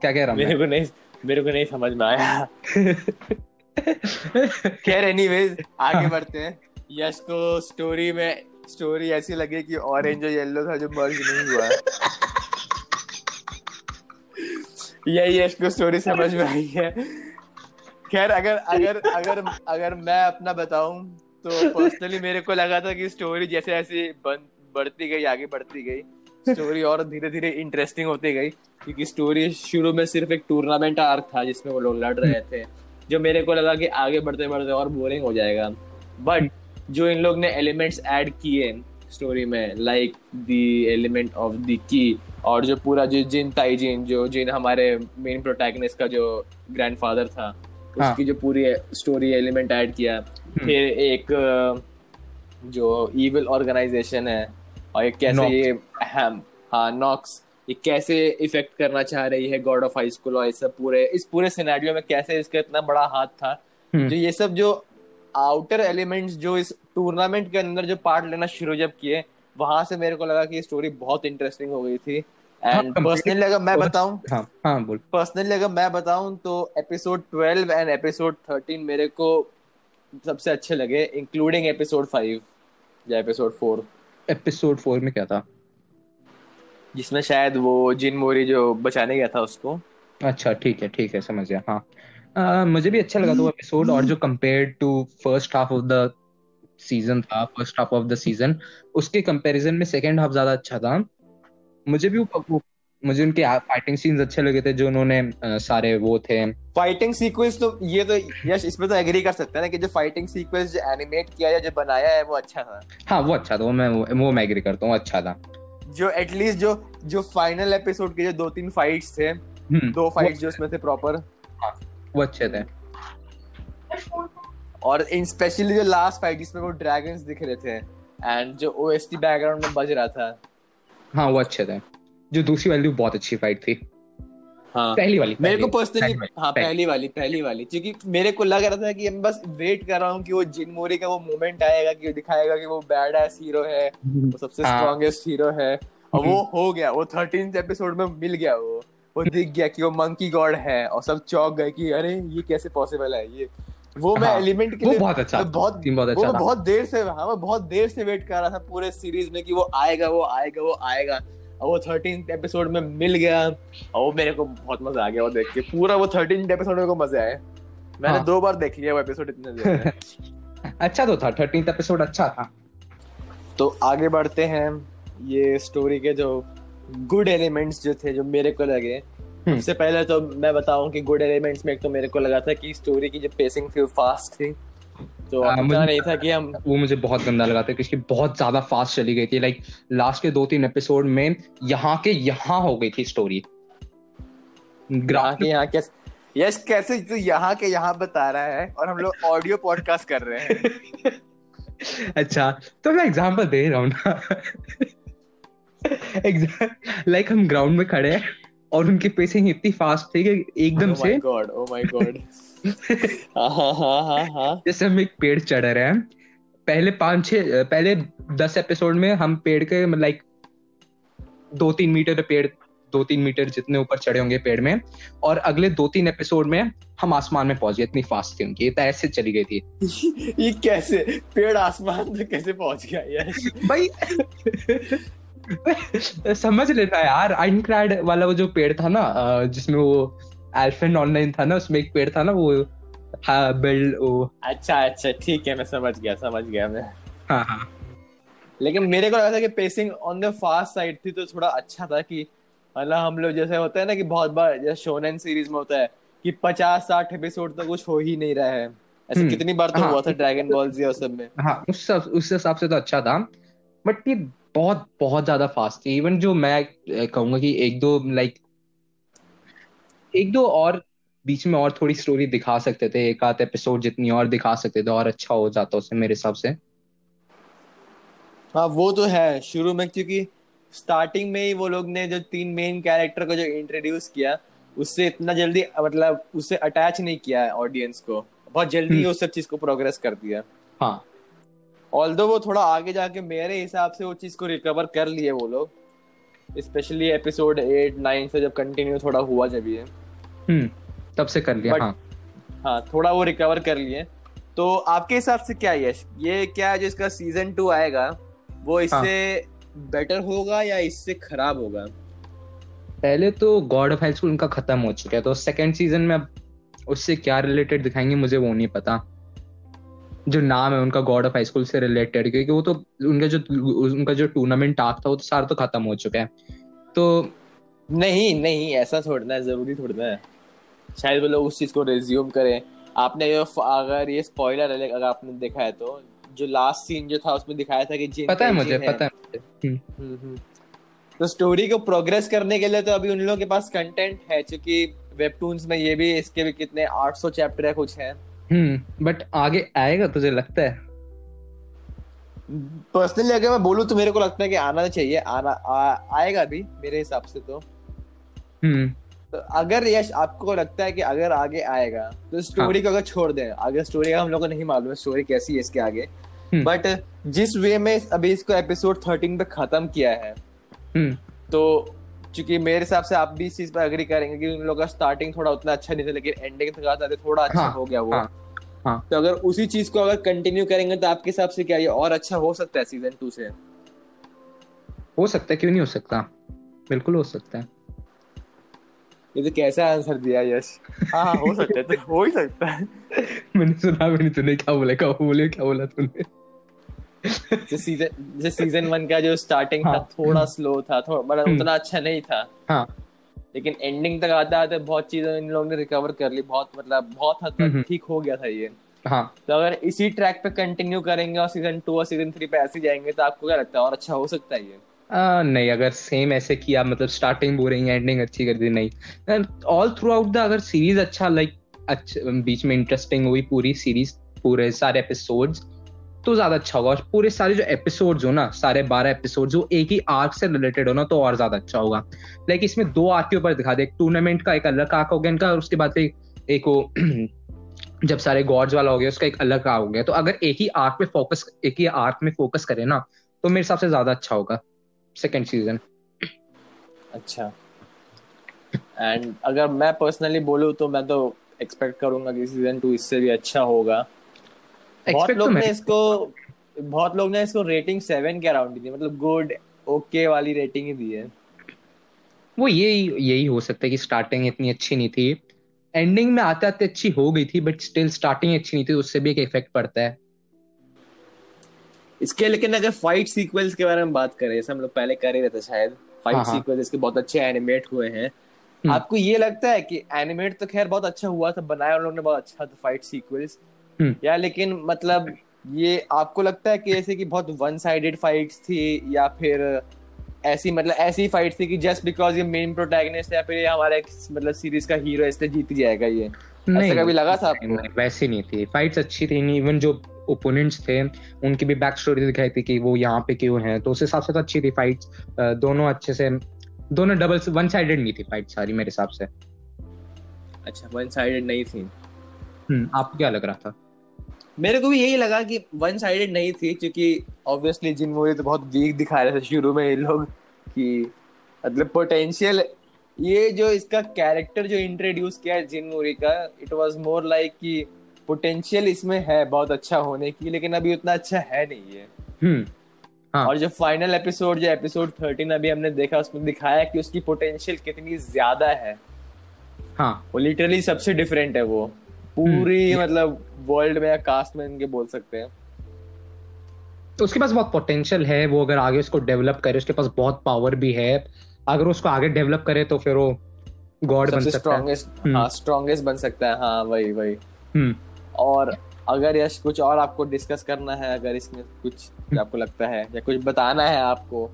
क्या कह रहा मेरे को नहीं मेरे को नहीं समझ में आया। खैर एनीवेज आगे हाँ। बढ़ते हैं। यश को स्टोरी में स्टोरी ऐसी लगी कि ऑरेंज और येलो था जो मर्ज नहीं हुआ। यही यश को स्टोरी समझ में आई है। खैर अगर अगर अगर अगर मैं अपना बताऊँ तो पर्सनली मेरे को लगा था कि स्टोरी जैसे बन बढ़ती गई आगे बढ़ती गई। स्टोरी और धीरे धीरे इंटरेस्टिंग होती गई क्योंकि स्टोरी शुरू में सिर्फ़ एक टूर्नामेंट आर्क था जिसमें वो लोग लड़ रहे थे। जो मेरे को लगा कि आगे बढ़ते बढ़ते और बोरिंग हो जाएगा। बट जो इन लोग ने एलिमेंट्स ऐड किए स्टोरी में like the element of the की और जो पूरा जो जिन ताइजिन जो जिन हमारे मेन प्रोटैगनिस्ट का जो ग्रैंडफादर था हाँ। उसकी जो पूरी स्टोरी एलिमेंट ऐड किया फिर एक जो इविल ऑर्गेनाइजेशन है और ये कैसे. ये हम हाँ नॉक्स ये कैसे इफ़ेक्ट करना चाह रही है गॉड ऑफ़ हाई स्कूल और सब पूरे इस पूरे सिनेरियो में कैसे इसका इतना बड़ा हाथ था हम्म। जो ये सब जो आउटर एलिमेंट्स जो इस टूर्नामेंट के अंदर जो पार्ट लेना शुरू जब किए वहाँ से मेरे को लगा कि ये स्टोरी बहुत इंटरेस्टिंग हो गई थी हाँ, एंड पर्सनली अगर मैं बताऊँ हाँ हाँ बोल पर्सनली अगर मैं बताऊँ तो एपिसोड 12 एंड एपिसोड 13 मेरे को सबसे अच्छे लगे इंक्लूडिंग एपिसोड 5 या एपिसोड 4 एपिसोड फोर में क्या था? जिसमें शायद वो जिन मोरी जो बचाने गया था उसको। अच्छा ठीक है ठीक है समझ गया हाँ। अ, मुझे भी अच्छा लगा था वो एपिसोड और जो compare to first half of the season था first half of the season उसके कंपैरिजन में सेकंड हाफ़ ज़्यादा अच्छा था। मुझे भी वो मुझे उनके फाइटिंग सीन्स अच्छे लगे थे जो उन्होंने सारे वो थे। फाइटिंग सीक्वेंस तो ये तो यश इसमें तो एग्री कर सकते हैं ना कि जो फाइटिंग सीक्वेंस जो एनिमेट किया या जो बनाया है वो अच्छा था। हाँ वो अच्छा था वो मैं वो मैं एग्री करता हूँ अच्छा था। जो एटलीस्ट जो जो फाइनल एपिसोड के जो दो तीन फाइट्स थे हम्म, दो फाइट्स जो उसमें थे प्रॉपर हाँ, वो अच्छे थे। और इन स्पेशली जो लास्ट फाइट जिसमें वो ड्रैगन्स दिख रहे थे एंड जो ओएसटी बैकग्राउंड में बज रहा था। हाँ वो अच्छे थे। जो दूसरी वाली बहुत अच्छी फाइट थी। हाँ। पहली वाली मेरे को पहली- पर्सनली वाली, हाँ पहली। वाली पहली वाली। क्योंकि मेरे को लग रहा था कि मैं बस वेट कर रहा हूँ कि वो जिन मोरी का वो मोमेंट आएगा कि दिखाएगा कि वो बैड एस हीरो है वो सबसे हाँ। स्ट्रॉन्गेस्ट हीरो है। और वो हो गया वो थर्टीन एपिसोड में मिल गया वो। वो दिख गया कि वो मंकी गॉड है और सब चौक गए कि अरे ये कैसे पॉसिबल है ये। वो मैं हाँ, एलिमेंट के लिए बहुत अच्छा बहुत बहुत अच्छा बहुत देर से हाँ मैं बहुत देर से वेट कर रहा था पूरे सीरीज़ में कि वो आएगा वो आएगा वो आएगा। और वो थर्टीन एपिसोड में मिल गया। और वो मेरे को बहुत मज़ा आ गया वो देख के। पूरा वो थर्टीन एपिसोड में को मज़ा आया। मैंने हाँ। दो बार देख लिया वो एपिसोड इतने देर अच्छा तो था थर्टीन एपिसोड अच्छा था। तो आगे बढ़ते हैं। ये स्टोरी के जो गुड एलिमेंट्स जो थे जो मेरे को लगे। हम्म। सबसे पहले तो मैं बताऊँ कि गुड एलिमेंट्स में एक तो मेरे को लगा था कि स्टोरी की जो पेसिंग थी वो फास्ट थी। तो हाँ, मुझे- नहीं था कि हम वो मुझे बहुत गंदा लगा था क्योंकि बहुत ज़्यादा फास्ट चली गई थी। लाइक लास्ट के दो तीन एपिसोड में यहाँ के यहाँ हो गई थी स्टोरी यहाँ के यहाँ कैसे यश कैसे तू यहाँ के यहाँ बता रहा है और हम लोग ऑडियो पॉडकास्ट कर रहे हैं? अच्छा तो मैं एग्जांपल दे रहा हूँ ना। लाइक हम ग्राउंड में खड़े हैं। और उनकी पेसिंग इतनी फास्ट थी कि एकदम Oh से God, oh my God. हाँ हाँ हाँ जैसे हम एक पेड़ चढ़ रहे हैं। पहले पाँच छह पहले दस एपिसोड में हम पेड़ के लाइक दो तीन मीटर पेड़ दो तीन मीटर जितने ऊपर चढ़े होंगे पेड़ में और अगले दो तीन एपिसोड में हम आसमान में पहुँच गए इतनी फास्ट थी उनकी। तो ऐसे चली गई थी। ये कैसे पेड़ आसमान तक कैसे पहुँच गया यश भाई समझ लेना यार आइनक्राड वाला वो जो पेड़ था ना जिसमें वो एल्फेन ऑनलाइन था ना उसमें एक पेड़ था ना वो हाँ बिल्ड वो। अच्छा अच्छा ठीक है मैं समझ गया समझ गया मैं। हाँ हाँ। लेकिन मेरे को लगा था कि pacing on the fast side थी तो थोड़ा अच्छा था कि मतलब हम लोग जैसे होता है ना कि बहुत बार जैसे शोनेन सीरीज़ में होता है कि पचास साठ एपिसोड तो कुछ हो ही नहीं रहा है। ऐसे हम्म, कितनी बार तो हाँ। हुआ था ड्रैगन बॉल जी और सब में। हाँ उस उस हिसाब से तो अच्छा था। बट ये बहुत बहुत ज़्यादा फास्ट थी. इवन जो मैं कहूँगा कि एक दो लाइक एक दो और बीच में और थोड़ी स्टोरी दिखा सकते थे. एक आध एपिसोड जितनी और दिखा सकते थे और अच्छा हो जाता उससे मेरे हिसाब से. हाँ वो तो है शुरू में क्योंकि स्टार्टिंग में ही वो लोग ने जो तीन मेन कैरेक्टर को जो इंट्रोड्यूस किया उससे इतना जल्दी मतलब उससे अटैच नहीं किया ऑडियंस को. बहुत जल्दी ही हम्म। उस सब चीज़ को प्रोग्रेस कर दिया. हाँ। ऑल्दो वो थोड़ा आगे जाके मेरे हिसाब से वो चीज़ को रिकवर कर लिए वो लोग। स्पेशली एपिसोड एट नाइन से जब कंटिन्यू थोड़ा हुआ जब ये। हम्म तब से कर लिया But- हाँ। हाँ थोड़ा वो रिकवर कर लिए। तो आपके हिसाब से क्या यश? ये क्या जो इसका सीज़न टू आएगा वो इससे हाँ. बेटर होगा या इससे खराब होगा? पहले तो गॉड ऑफ़ हाई स्कूल उनका खत्म हो चुका है तो सेकंड सीज़न में अब उससे क्या रिलेटेड दिखाएँगे मुझे वो नहीं पता। जो नाम है उनका गॉड ऑफ़ हाई स्कूल से रिलेटेड क्योंकि वो तो उनका जो उनका जो टूर्नामेंट आर्क था वो तो सारा तो खत्म हो चुका है। तो नहीं नहीं ऐसा छोड़ना है ज़रूरी छोड़ना है। शायद वो लोग उस चीज़ को रिज्यूम करें। आपने ये अगर ये स्पॉइलर है अगर आपने देखा है तो जो लास्ट सीन जो था उसमें दिखाया था कि जिन पता है मुझे पता है हम्म, हम्म, हम्म। तो स्टोरी को प्रोग्रेस करने के लिए तो अभी उन लोगों के पास कंटेंट है क्योंकि वेबटून्स में ये भी इसके भी कितने 800 चैप्टर है कुछ है। हम्म बट आगे आएगा तुझे लगता है? पर्सनली अगर मैं बोलूँ तो मेरे को लगता है कि आना चाहिए। आना आ, आएगा भी मेरे हिसाब से तो। हम्म। तो अगर यश आपको लगता है कि अगर आगे आएगा तो स्टोरी हाँ. को अगर छोड़ दें। अगर स्टोरी का हम लोग को नहीं मालूम है स्टोरी कैसी है इसके आगे। हम्म। बट जिस वे में अभी इसको एपिसोड थर्टीन पे खत्म किया है हम्म। तो चूँकि मेरे हिसाब से आप भी इस चीज़ पर अग्री करेंगे कि उन लोगों का स्टार्टिंग थोड़ा उतना अच्छा नहीं था लेकिन एंडिंग तक आता थोड़ा अच्छा हाँ, हो गया वो। हाँ, हाँ। तो अगर उसी चीज़ को अगर कंटिन्यू करेंगे तो आपके हिसाब से क्या ये और अच्छा हो सकता है सीज़न टू से? हो सकता है क्यों नहीं हो सकता? बिल्कुल हो सकता है। ये तो कैसा आंसर दिया यश? हाँ हाँ हो सकता है तो हो ही सकता है। मैंने सुना भी नहीं तूने क्या बोला क्या बोले क्या बोला तूने? जो सीज़न जो सीज़न वन का जो स्टार्टिंग था हाँ। थोड़ा स्लो था थोड़ा मतलब हम्म। उतना अच्छा नहीं था हाँ लेकिन एंडिंग तक आते आते बहुत चीज़ें इन लोगों ने रिकवर कर ली बहुत मतलब बहुत हद। तक ठीक हो गया था ये हाँ तो अगर इसी ट्रैक पे कंटिन्यू करेंगे और सीज़न टू और सीज़न थ्री पे ऐसे जाएँगे तो आपको क्या लगता है और अच्छा हो सकता है ये आ, नहीं अगर सेम ऐसे किया मतलब स्टार्टिंग बोरिंग एंडिंग अच्छी कर दी नहीं ऑल थ्रू आउट द अगर सीरीज़ अच्छा लाइक अच्छा बीच में इंटरेस्टिंग हुई पूरी सीरीज़ पूरे सारे एपिसोड्स तो ज़्यादा अच्छा होगा। और पूरे सारे जो एपिसोड्स हो ना, सारे बारह एपिसोड्स वो एक ही आर्क से रिलेटेड हो ना तो और ज़्यादा अच्छा होगा। लाइक इसमें दो आर्क के ऊपर दिखा दे। एक टूर्नामेंट का, एक अलग आर्क हो गया इनका, और उसके बाद फिर एक वो जब सारे गॉड्स वाला हो गया, उसका एक अलग आर्क हो गया। तो अगर एक ही आर्क पे फोकस एक ही आर्क में फोकस करे ना तो मेरे हिसाब से ज़्यादा अच्छा होगा। सेकंड सीज़न अच्छा। एंड अगर मैं पर्सनली बोलूँ तो मैं तो एक्सपेक्ट करूँगा कि सीज़न टू इससे भी अच्छा होगा। बहुत लोग तो ने इसको बहुत लोग ने इसको रेटिंग सेवन के अराउंड दी मतलब गुड ओके वाली रेटिंग ही दी है वो यही यही हो सकता है कि स्टार्टिंग इतनी अच्छी नहीं थी एंडिंग में आते आते अच्छी हो गई थी बट स्टिल स्टार्टिंग अच्छी नहीं थी उससे भी एक इफ़ेक्ट पड़ता है इसके लेकिन अगर फाइट सीक्वेंस के बारे में बात करें जैसे हम लोग पहले कर ही रहे थे शायद फाइट हाँ, हाँ। सीक्वेंस इसके बहुत अच्छे एनिमेट हुए हैं हम्म। आपको ये लगता है कि एनिमेट तो खैर बहुत अच्छा हुआ था बनाया उन लोगों ने बहुत अच्छा था फाइट सीक्वेंस। या लेकिन मतलब ये आपको लगता है कि ऐसे कि बहुत वन साइडेड फाइट्स थी या फिर ऐसी मतलब ऐसी फाइट थी कि जस्ट बिकॉज़ ये मेन प्रोटैगनिस्ट है या फिर ये हमारा मतलब सीरीज़ का हीरो इसलिए जीत ही जाएगा ये? ऐसा कभी लगा था आपको? नहीं, वैसी नहीं थी। फाइट्स अच्छी थी नहीं इवन जो ओपोनेंट्स थे उनकी भी बैक स्टोरी दिखाई थी कि वो यहाँ पे क्यों हैं। तो उस हिसाब से तो अच्छी थी फाइट्स दोनों अच्छे से दोनों डबल वन साइडेड नहीं थी फाइट सारी मेरे हिसाब से। अच्छा वन साइडेड नहीं थी। हम्म, आपको क्या लग रहा था? मेरे को भी यही लगा कि वन साइडेड नहीं थी क्योंकि ऑब्वियसली जिन मूवी तो बहुत वीक दिखा रहे थे शुरू में ये लोग कि मतलब पोटेंशियल ये जो इसका कैरेक्टर जो इंट्रोड्यूस किया है जिन मूवी का इट वाज मोर लाइक कि पोटेंशियल इसमें है बहुत अच्छा होने की लेकिन अभी उतना अच्छा है नहीं है हम्म हाँ। और जो फाइनल एपिसोड जो एपिसोड थर्टीन अभी हमने देखा उसमें दिखाया कि उसकी पोटेंशियल कितनी ज़्यादा है। हाँ। वो लिटरली सबसे डिफरेंट है वो। पूरी हम्म। मतलब वर्ल्ड में या कास्ट में इनके बोल सकते हैं। तो उसके पास बहुत पोटेंशियल है वो अगर आगे उसको डेवलप करे उसके पास बहुत पावर भी है। अगर उसको आगे डेवलप करे तो फिर वो गॉड बन सकता है। स्ट्रॉन्गेस्ट हम्म। हाँ स्ट्रॉन्गेस्ट बन सकता है। हाँ वही वही। हम्म। और अगर यश कुछ और आपको डिस्कस करना है अगर इसमें कुछ आपको लगता है या कुछ बताना है आपको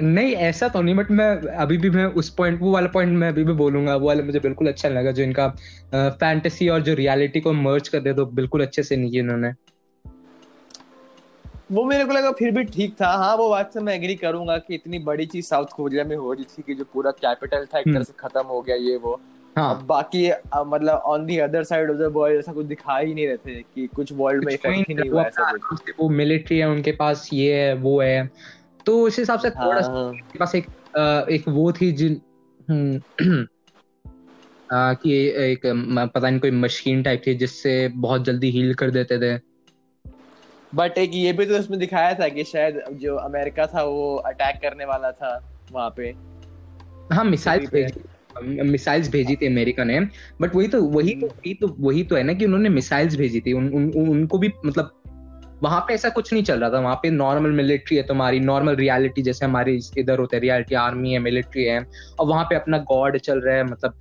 नहीं ऐसा तो नहीं बट मैं अभी भी मैं उस पॉइंट वो वाला पॉइंट मैं अभी भी बोलूँगा वो वाला मुझे बिल्कुल अच्छा लगा जो इनका फैंटेसी और जो रियलिटी को मर्ज कर दे तो बिल्कुल अच्छे से नहीं इन्होंने। वो मेरे को लगा फिर भी ठीक था। हाँ वो बात से मैं एग्री करूँगा कि इतनी बड़ी चीज़ साउथ कोरिया में हो रही थी कि जो पूरा कैपिटल था एक हम्म। तरह से खत्म हो गया ये वो। हाँ। अब बाकी अ, मतलब on the other side of the world ऐसा कुछ दिखा ही नहीं रहे थे कि कुछ वर्ल्ड में इफ़ेक्ट ही नहीं हुआ ऐसा कुछ। वो मिलिट्री है उनके पास ये है वो है। तो उस हिसाब से थोड़ा सा हाँ। पास एक एक वो थी जिन हम्म, अ, कि एक पता नहीं कोई मशीन टाइप थी जिससे बहुत जल्दी हील कर देते थे। बट एक ये भी तो उसमें दिखाया था कि शायद जो अमेरिका था वो अटैक करने वाला था वहाँ पे। हाँ मिसाइल्स पे। भेजी मिसाइल्स भेजी थी अमेरिका ने। बट वही तो वही तो वही तो वही तो है ना कि उन्होंने मिसाइल्स भेजी थी। उन, उन, उनको भी मतलब वहाँ पे ऐसा कुछ नहीं चल रहा था। वहाँ पे नॉर्मल मिलिट्री है तुम्हारी नॉर्मल रियलिटी जैसे हमारी इधर होते हैं रियलिटी आर्मी है मिलिट्री है। और वहाँ पे अपना गॉड चल रहा है मतलब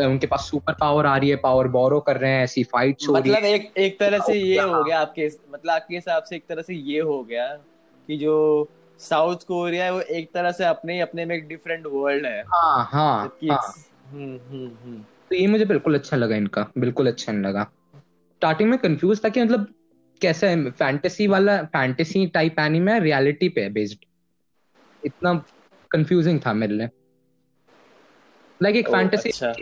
उनके पास सुपर पावर आ रही है पावर बोरो कर रहे हैं ऐसी फाइट्स हो रही मतलब है। एक एक तरह से ये हाँ। हो गया आपके मतलब आपके हिसाब से एक तरह से ये हो गया कि जो साउथ कोरिया है वो एक तरह से अपने ही अपने में एक डिफरेंट वर्ल्ड है। हाँ हाँ हाँ। एक- हम्म हम्म हम्म। तो ये मुझे बिल्कुल अच्छा लगा इनका बिल्कुल अच्छा नहीं लगा। स्टार्टिंग में कंफ्यूज था कि मतलब कैसा है फैंटेसी वाला फैंटेसी टाइप एनिमे है रियलिटी पे बेस्ड इतना कंफ्यूजिंग था मेरे लिए. लाइक एक फैंटेसी अच्छा।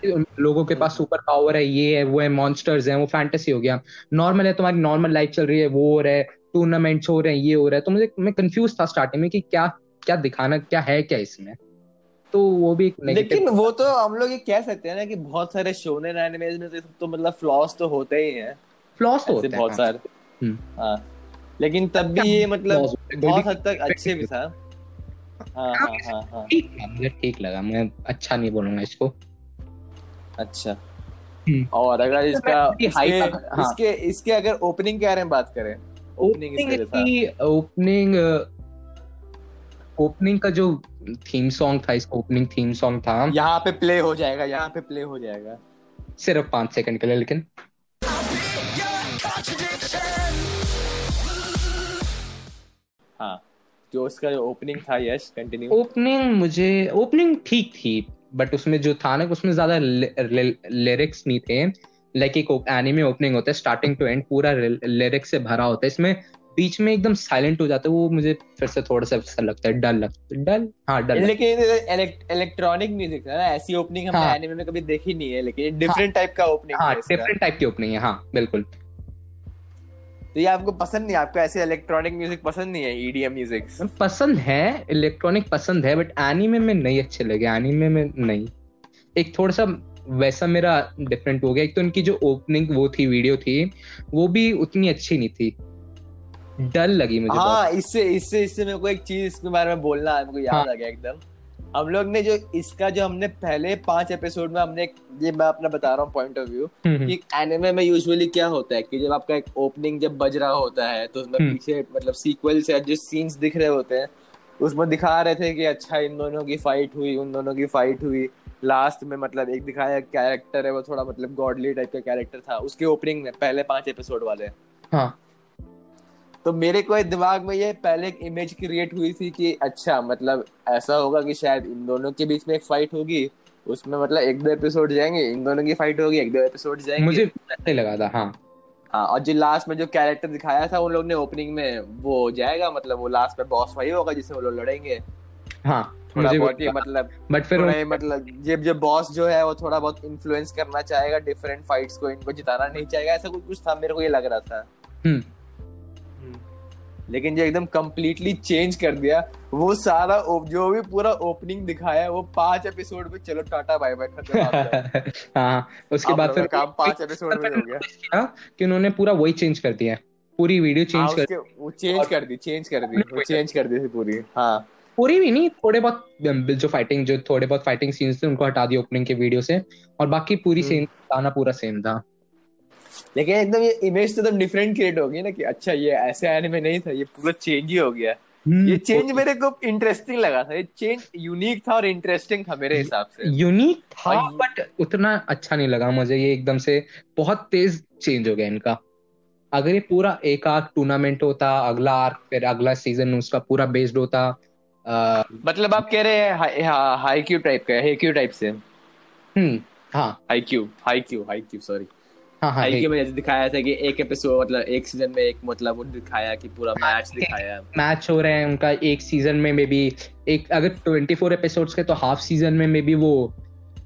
लोगों के पास सुपर पावर है ये है वो है मॉन्स्टर्स हैं वो फैंटेसी हो गया. नॉर्मल है तुम्हारी नॉर्मल लाइफ चल रही है वो हो रहा है टूर्नामेंट्स हो रहे हैं ये हो रहा है. तो मुझे मैं कंफ्यूज था स्टार्टिंग में कि क्या क्या दिखाना क्या है क्या इसमें? तो वो भी एक लेकिन वो तो हम लोग ये कह सकते हैं ना कि बहुत सारे शोनेन एनिमेज में तो तो मतलब फ्लॉस तो होते ही हैं। फ्लॉस तो होते बहुत हैं। सारे। हाँ। लेकिन तब भी ये मतलब हैं, कोई बहुत हद तक अच्छे भी था। हाँ हाँ हाँ हाँ। ठीक मुझे ठीक लगा मैं अच्छा नहीं बोलूँगा इसको। अच्छा। हम्म। और अगर इसका इसके, हाँ। इसके इसके अगर ओपनिंग के बारे में बात करें ओपनिंग ओपनिंग इसका ओपनिंग ओपनिंग का जो थीम सॉन्ग था इसका ओपनिंग थीम सॉन्ग था। यहाँ पे प्ले हो जाएगा यहाँ पे प्ले हो जाएगा। सिर्फ़ पाँच सेकंड के लिए लेकिन हाँ जो उसका जो ओपनिंग था यश कंटिन्यू ओपनिंग मुझे ओपनिंग ठीक थी बट उसमें जो था ना उसमें ज़्यादा लिरिक्स नहीं थे। लाइक एक एनिमे ओपनिंग होता है स्टार्टिंग टू एंड पूरा लिरिक्स से भरा होता है। इसमें बीच में एकदम साइलेंट हो जाता है वो मुझे फिर से थोड़ा सा ऐसा लगता है डल लगता है। डल? हाँ डल लेकिन इलेक्ट्रॉनिक म्यूज़िक है ना ऐसी ओपनिंग हमने हाँ। एनिमे में कभी देखी नहीं है लेकिन डिफरेंट टाइप का ओपनिंग हाँ डिफरेंट टाइप की ओपनिंग है हाँ बिल्कुल। तो ये आपको पसंद नहीं आपको ऐसे इलेक्ट्रॉनिक म्यूज़िक पसंद नहीं है ईडीएम म्यूज़िक पसंद है इलेक्ट्रॉनिक पसंद है बट एनीमे में नहीं अच्छे लगे एनीमे में नहीं। एक थोड़ा सा वैसा मेरा डिफरेंट हो गया। एक तो उनकी जो ओपनिंग वो थी वीडियो थी वो भी उतनी अच्छी नहीं थी। डल लगी मुझे हाँ इससे इससे इससे मेरे को एक चीज़ इसके बारे में बोलना है मेरे को याद हाँ। आ गया एकदम। हम लोग ने जो इसका जो हमने पहले पाँच एपिसोड में हमने ये मैं अपना बता रहा हूँ पॉइंट ऑफ़ व्यू कि एनिमे में यूजुअली क्या होता है कि जब आपका एक ओपनिंग जब बज रहा होता है तो उसमें हम्म। पीछे मतलब सीक्वल से जो सीन्स दिख रहे होते हैं उसमें दिखा रहे थे कि अच्छा इन दोनों की फाइट हुई उन दोनों की फाइट हुई। लास्ट में मतलब एक दिखाया कैरेक्टर है वो थोड़ा मतलब गॉडली टाइप का कैरेक्टर था उसके ओपनिंग में पहले पाँच एपिसोड वाले। हाँ। तो मेरे को दिमाग में ये पहले एक इमेज क्रिएट हुई थी कि अच्छा मतलब ऐसा होगा कि शायद इन दोनों के बीच में एक फाइट होगी। उसमें मतलब एक दो एपिसोड जाएँगे इन दोनों की फाइट होगी एक दो एपिसोड जाएँगे। मुझे ऐसे लगा था हाँ। हाँ और जो लास्ट में जो कैरेक्टर दिखाया था उन लोग ने ओपनिंग में वो हो जाएगा मतलब वो लास्ट में बॉस वही होगा जिससे वो लोग लड़ेंगे। हाँ थोड़ा बहुत ही मतलब बट फिर मतलब ये जो बॉस जो है वो थोड़ा बहुत इन्फ्लुएंस करना चाहेगा डिफरेंट फाइट्स को इनको जिताना नहीं चाहेगा ऐसा कुछ कुछ था मेरे को ये लग रहा था। हम्म। लेकिन जो एकदम कम्प्लीटली चेंज कर दिया। वो सारा जो भी पूरा ओपनिंग दिखाया वो पाँच एपिसोड में चलो टाटा बाय बाय हाँ उसके बाद फिर काम पाँच एपिसोड में हो गया। कि उन्होंने पूरा वही चेंज कर दिया पूरी वीडियो हाँ, चेंज कर वो चेंज कर दी चेंज कर दी वो चेंज कर दी थी पूरी हाँ। पूरी भी नहीं थोड़े बहुत जो फाइटिंग जो थोड़े बहुत फाइटिंग सीन्स थे उनको हटा दिया ओपनिंग के वीडियो से और बाकी पूरी हम्म। सेम गाना पूरा सेम था। लेकिन एकदम ये इमेज तो एकदम डिफरेंट क्रिएट हो गई ना कि अच्छा ये ऐसे एनिमे नहीं था ये पूरा चेंज ही हो गया। हम्म। ये चेंज मेरे को इंटरेस्टिंग लगा था। ये चेंज यूनिक था और इंटरेस्टिंग था मेरे हिसाब से। यूनिक था बट उतना अच्छा नहीं लगा मुझे। ये एकदम से बहुत तेज चेंज हो गया इनका। अगर ये पूरा एक आर्क टूर्नामेंट होता अगला आर्क फिर अगला सीज़न उसका पूरा बेस्ड होता आ, मतलब आप कह रहे हैं हाई हाँ, हाई क्यू टाइप का है क्यू टाइप से। हम्म हाँ। High Q high Q high Q sorry हाँ हाँ हाई में जैसे दिखाया था कि एक एपिसोड मतलब एक सीज़न में एक मतलब वो दिखाया कि पूरा मैच दिखाया। मैच हो रहे हैं उनका एक सीज़न में मे बी एक अगर 24 एपिसोड्स के तो हाफ़ सीज़न में मे बी वो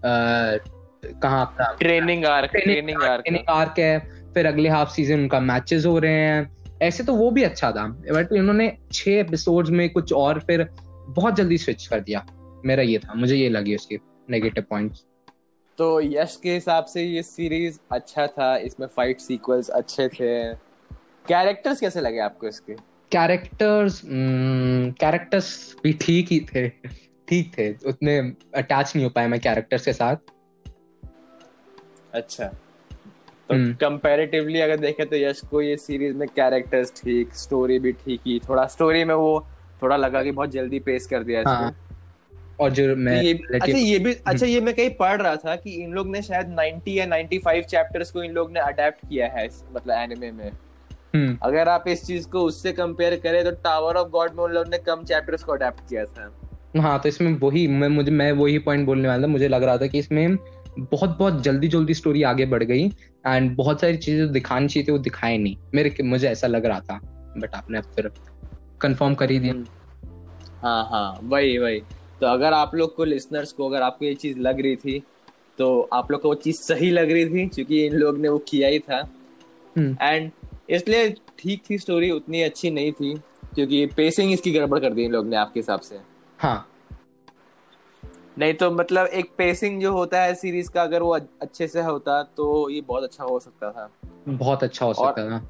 कहाँ अपना training arc training arc training arc है। फिर अगले हाफ़ सीज़न उनका मैचेस हो रहे हैं। ऐसे तो वो भी अच्छा था बट इन्होंने छह एपिसोड्स में कुछ और फिर बहुत जल्दी स्विच कर दिया। मेरा ये था मुझे ये लगी उसके नेगेटिव पॉइंट्स तो यश के हिसाब से ये सीरीज़ अच्छा था इसमें फाइट सीक्वल्स अच्छे थे। कैरेक्टर्स कैसे लगे आपको इसके? कैरेक्टर्स कैरेक्टर्स भी ठीक ही थे ठीक थे उतने अटैच नहीं हो पाए मैं कैरेक्टर्स के साथ। अच्छा। तो हम्म। कंपैरेटिवली अगर देखें तो यश को ये सीरीज़ में कैरेक्टर्स ठीक स्टोरी भी ठीक ही थोड़ा स्टोरी में वो थोड़ा लगा कि बहुत जल्दी पेश कर दिया इसको। हाँ। और जो मैं ये अच्छा ये भी अच्छा ये मैं कहीं पढ़ रहा था कि इन लोग ने शायद 90 या 95 चैप्टर्स को इन लोग ने अडेप्ट किया है मतलब एनिमे में। हम्म। अगर आप इस चीज़ को उससे कंपेयर करें तो टावर ऑफ़ गॉड में उन लोग ने कम चैप्टर्स को अडेप्ट किया था। हाँ तो इसमें वही मैं मुझे मैं वही पॉइंट बोलने वाला था मुझे लग रहा था कि इसमें बहुत बहुत जल्दी जल्दी स्टोरी आगे बढ़ गई एंड बहुत सारी चीज़ें जो दिखानी चाहिए थी वो दिखाए नहीं। मेरे मुझे ऐसा लग रहा था बट आपने अब फिर कंफर्म कर ही दिया। हाँ हाँ वही वही। तो अगर आप लोग को लिसनर्स को अगर आपको ये चीज़ लग रही थी तो आप लोग को वो चीज़ सही लग रही थी क्योंकि इन लोग ने वो किया ही था। हम्म, एंड इसलिए ठीक थी स्टोरी उतनी अच्छी नहीं थी क्योंकि पेसिंग इसकी गड़बड़ कर दी इन लोग ने आपके हिसाब से। हाँ। नहीं तो मतलब एक पेसिंग जो होता है सीरीज़ का अगर वो अच्छे से होता तो ये बहुत अच्छा हो सकता था। बहुत अच्छा हो और- सकता था।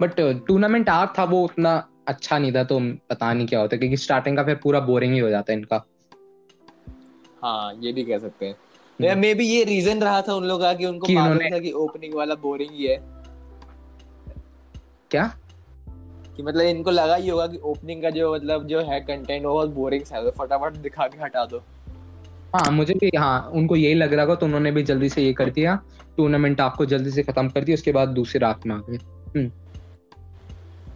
बट टूर्नामेंट आर्क था वो उतना अच्छा नहीं था तो पता नहीं क्या होता क्योंकि स्टार्टिंग का फिर पूरा बोरिंग ही हो जाता है इनका। हाँ ये भी कह सकते हैं। मे बी ये रीजन रहा था उन लोगों का कि उनको मालूम था कि ओपनिंग वाला बोरिंग ही है। क्या? कि मतलब इनको लगा ही होगा कि ओपनिंग का जो मतलब जो है कंटेंट वो बहुत बोरिंग सा है तो फटाफट दिखा के हटा दो। हाँ मुझे भी हाँ उनको यही लग रहा था तो उन्होंने भी जल्दी से ये कर दिया। टूर्नामेंट आपको जल्दी से खत्म कर दिया उसके बाद दूसरे रात में आ गए।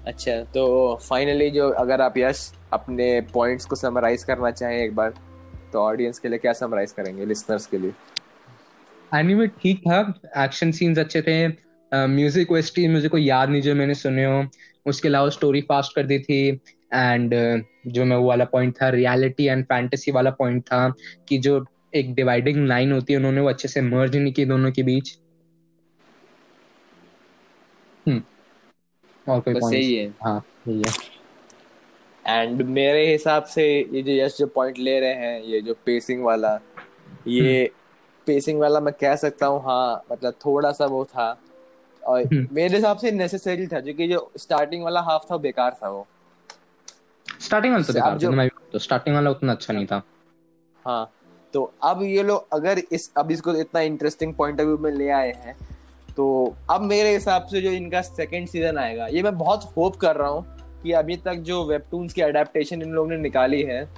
अच्छा तो फाइनली जो अगर आप यश अपने पॉइंट्स को समराइज करना चाहें एक बार। तो ऑडियंस के लिए क्या समराइज करेंगे लिसनर्स के लिए? एनीमे ठीक था। एक्शन सीन्स अच्छे थे। म्यूज़िक वेस्टी मुझे कोई याद नहीं जो मैंने सुने हो। उसके अलावा स्टोरी फास्ट कर दी थी। एंड uh, जो मैं वो वाला पॉइंट था रियलिटी एंड फैंटेसी वाला पॉइंट था कि जो एक डिवाइडिंग लाइन होती है उन्होंने वो अच्छे से मर्ज नहीं की दोनों के बीच। हम्म। और कोई बस पॉइंट यही है। हाँ यही है। एंड मेरे हिसाब से ये जो यश जो पॉइंट ले रहे हैं ये जो पेसिंग वाला ये पेसिंग वाला मैं कह सकता हूँ हाँ मतलब थोड़ा सा वो था। और हम्म। मेरे हिसाब से नेसेसरी था क्योंकि जो स्टार्टिंग वाला हाफ़ था बेकार था वो। स्टार्टिंग वाला तो बेकार जो- मैं तो स्टार्टिंग वाला उतना अच्छा नहीं था। हाँ तो अब ये लोग अगर इस अब इसको इतना इंटरेस्टिंग पॉइंट ऑफ़ व्यू में ले आए हैं तो अब मेरे हिसाब से जो इनका सेकेंड सीज़न आएगा ये मैं बहुत होप कर रहा हूँ कि अभी तक जो वेबटून्स की अडेप्टेशन इन लोगों ने निकाली है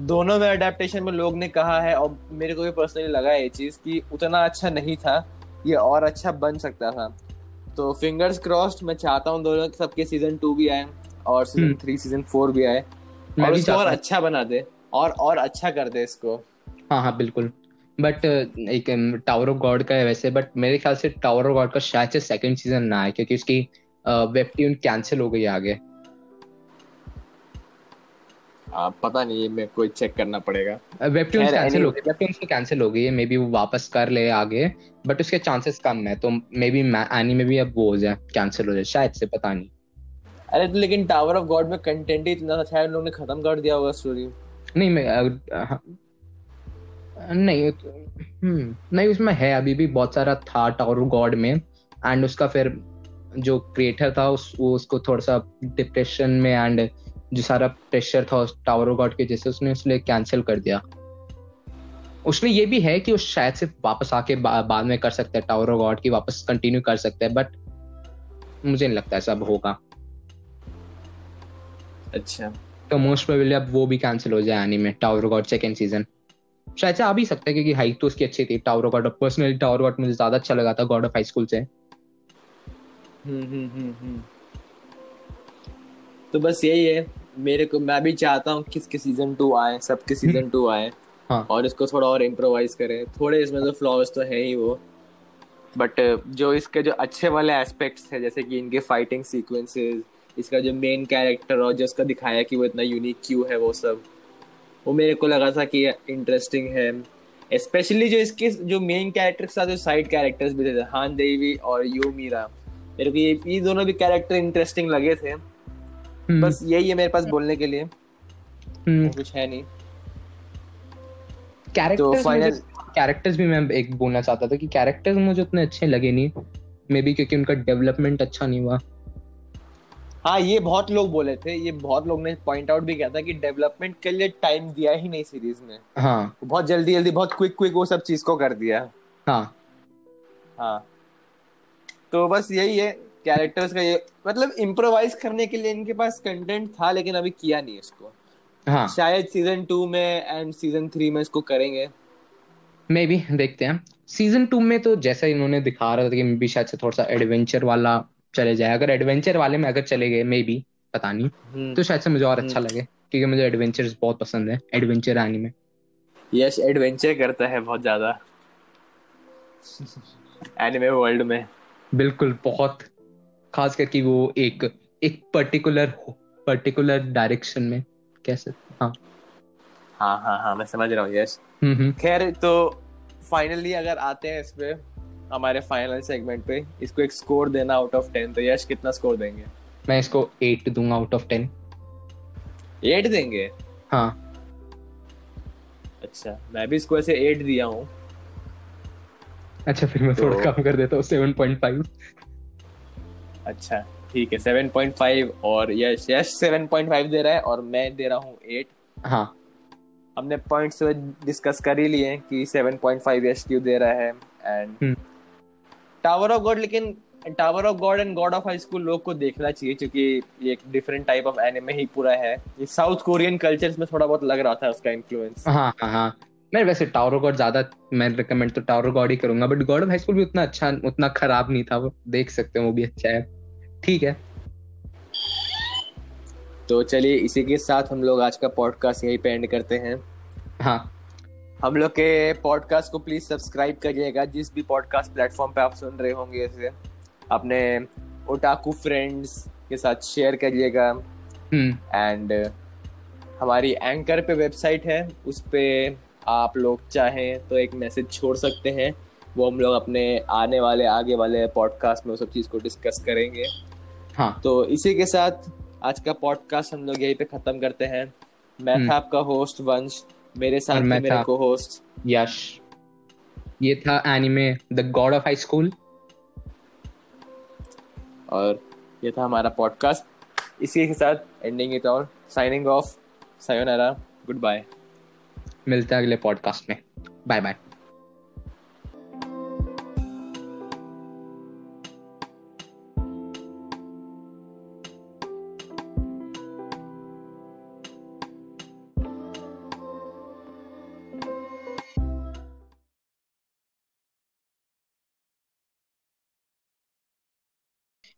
दोनों में अडेप्टेशन में लोग ने कहा है और मेरे को भी पर्सनली लगा है ये चीज़ कि उतना अच्छा नहीं था ये और अच्छा बन सकता था। तो फिंगर्स क्रॉस्ड मैं चाहता हूँ दोनों सबके सीज़न टू भी आए और सीज़न। थ्री सीज़न फोर भी आए और इसको और अच्छा बना दे और और अच्छा कर दे इसको। हाँ हाँ बिल्कुल। बट एक टावर ऑफ़ गॉड का है वैसे बट मेरे ख्याल से टावर ऑफ़ गॉड का शायद से सेकंड सीज़न ना आए क्योंकि उसकी वेब ट्यून कैंसिल हो गई आगे। आ, पता नहीं ये मेरे को चेक करना पड़ेगा। वेब ट्यून खैर, कैंसिल हो गई वेब ट्यून कैंसिल हो गई है मे बी वो वापस कर ले आगे बट उसके चांसेस कम है तो मे बी एनी में भी अब वो हो जाए कैंसिल हो जाए शायद से पता नहीं। अरे तो लेकिन टावर ऑफ़ गॉड में कंटेंट ही इतना था शायद उन लोगों ने खत्म कर दिया होगा स्टोरी नहीं मैं अ, हाँ, नहीं हम्म, नहीं उसमें है अभी भी बहुत सारा था टावर ऑफ़ गॉड में एंड उसका फिर जो क्रिएटर था उस उसको थोड़ा सा डिप्रेशन में एंड जो सारा प्रेशर था टावर ऑफ़ गॉड के जैसे उसने उसने कैंसिल कर दिया। उसमें ये भी है कि वो शायद से वापस आके बा, बाद में कर सकता है टावर ऑफ़ गॉड की वापस कंटिन्यू कर सकता है बट मुझे नहीं लगता ऐसा होगा। अच्छा। तो मोस्ट प्रोबेबली अब वो भी कैंसिल हो जाए anime tower god second season शायद से आ भी सकता है क्योंकि हाइट तो उसकी अच्छी थी tower god personally tower god मुझे ज़्यादा अच्छा लगा था गॉड ऑफ़ हाई स्कूल से। हम्म हम्म हम्म हम्म। तो बस यही है। मेरे को मैं भी चाहता हूँ किसके सीज़न टू आए सबके सीज़न टू आए। हाँ। और इसको थोड़ा और इम्प्रोवाइज करें। थोड़े इसमें तो फ्लॉज तो है ही वो। बट जो इसके जो अच्छे वाले एस्पेक्ट्स है जैसे कि इनके फाइटिंग सीक्वेंसेस इसका जो मेन कैरेक्टर और जो उसका दिखाया कि वो इतना यूनिक क्यों है वो सब वो मेरे को लगा था कि इंटरेस्टिंग है। स्पेशली जो इसके जो मेन कैरेक्टर के साथ जो साइड कैरेक्टर्स भी थे हान देवी और यू मीरा मेरे को ये ये दोनों भी कैरेक्टर इंटरेस्टिंग लगे थे। हम्म, बस यही है मेरे पास बोलने के लिए। हम्म, कुछ है नहीं। कैरेक्टर्स तो कैरेक्टर्स भी मैं एक बोलना चाहता था कि कैरेक्टर्स मुझे उतने अच्छे लगे नहीं। मे बी क्योंकि उनका डेवलपमेंट अच्छा नहीं हुआ। हाँ ये बहुत लोग बोले थे। ये बहुत लोग ने पॉइंट आउट भी किया था कि डेवलपमेंट के लिए टाइम दिया ही नहीं सीरीज़ में हाँ। बहुत जल्दी जल्दी बहुत क्विक क्विक वो सब चीज़ को कर दिया। हाँ। हाँ। तो बस यही है। कैरेक्टर्स का ये मतलब इम्प्रोवाइज करने के लिए इनके पास कंटेंट था लेकिन अभी किया नहीं इसको। हाँ। शायद सीज़न टू में एंड सीज़न थ्री में इसको करेंगे। मे भी देखते हैं। सीज़न टू में तो जैसा इन्होंने दिखा रहा था कि मे बी शायद से थोड़ा सा एडवेंचर वाला चले जाए। अगर एडवेंचर वाले में अगर चले गए मे बी पता नहीं। हम्म, तो शायद से मुझे और अच्छा लगे क्योंकि मुझे एडवेंचर्स बहुत पसंद है एडवेंचर एनीमे यश एडवेंचर करता है बहुत ज़्यादा। एनिमे वर्ल्ड में। बिल्कुल बहुत खास करके वो एक एक पर्टिकुलर पर्टिकुलर डायरेक्शन में कैसे हाँ हाँ। हाँ हाँ मैं समझ रहा हूँ यश हम्म हम्म। खैर तो फाइनली अगर आते हैं इस पे हमारे फाइनल सेगमेंट पे इसको एक स्कोर देना आउट ऑफ़ टेन तो यश कितना स्कोर देंगे? मैं इसको एट दूँगा आउट ऑफ़ टेन एट देंगे? हाँ। अच्छा मैं भी इसको ऐसे एट दिया हूँ। अच्छा फिर मैं तो... थोड़ा कम कर देता हूँ सेवन पॉइंट फाइव अच्छा ठीक है सेवन पॉइंट फाइव और Yash Yash seven point five दे रहा है और मैं दे रहा हूँ एट हाँ। हमने पॉइंट्स डिस्कस कर ही लिए कि 7.5 यश क्यों दे रहा है एंड। टावर ऑफ़ गॉड लेकिन tower of god and god of high school लोग को देखना चाहिए क्योंकि ये एक डिफरेंट टाइप ऑफ़ एनिमे ही पूरा है। ये साउथ कोरियन कल्चर में थोड़ा बहुत लग रहा था उसका इन्फ्लुएंस हाँ हाँ हाँ। मैं वैसे टावर गॉड ज़्यादा मैं रिकमेंड तो टावर गॉड ही करूँगा but god of high school भी उतना अच्छा उतना खराब नहीं था वो देख सकते हो वो भी अच्छा है। ठीक है। तो चलिए इसी के साथ हम लोग आज का पॉडकास्ट यहीं पे एंड करते हैं। हाँ। हम लोग के पॉडकास्ट को प्लीज़ सब्सक्राइब करिएगा जिस भी पॉडकास्ट प्लेटफॉर्म पे आप सुन रहे होंगे इसे। अपने ओटाकू फ्रेंड्स के साथ शेयर करिएगा। हम्म। एंड हमारी एंकर पे वेबसाइट है उस पे आप लोग चाहें तो एक मैसेज छोड़ सकते हैं। वो हम लोग अपने आने वाले आगे वाले पॉडकास्ट में वो सब चीज़ को डिस्कस करेंगे। हाँ। तो इसी के साथ आज का पॉडकास्ट हम लोग यहीं पे ख़त्म करते हैं। मैं हम्म। था आपका होस्ट वंश मेरे साथ मेरे को होस्ट यश। ये था anime the god of high school और ये था हमारा पॉडकास्ट इसी के साथ एंडिंग इट और signing off sayonara good bye मिलते हैं अगले पॉडकास्ट में। Bye bye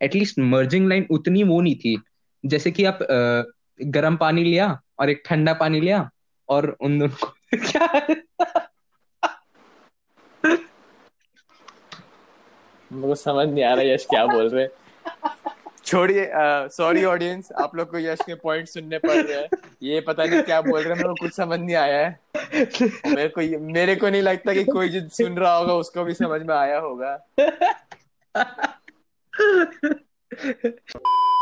at least merging line उतनी वो नहीं थी। जैसे कि आप गर्म पानी लिया और एक ठंडा पानी लिया और उन दोनों को क्या मेरे को समझ नहीं आ रहा यश क्या बोल रहे छोड़िए सॉरी ऑडियंस आप लोग को यश के पॉइंट सुनने पड़ रहे हैं। ये पता नहीं क्या बोल रहे हैं मेरे को कुछ समझ नहीं आया है। मेरे को मेरे को नहीं लगता कि कोई जो सुन रहा होगा उसको भी समझ में आया होगा।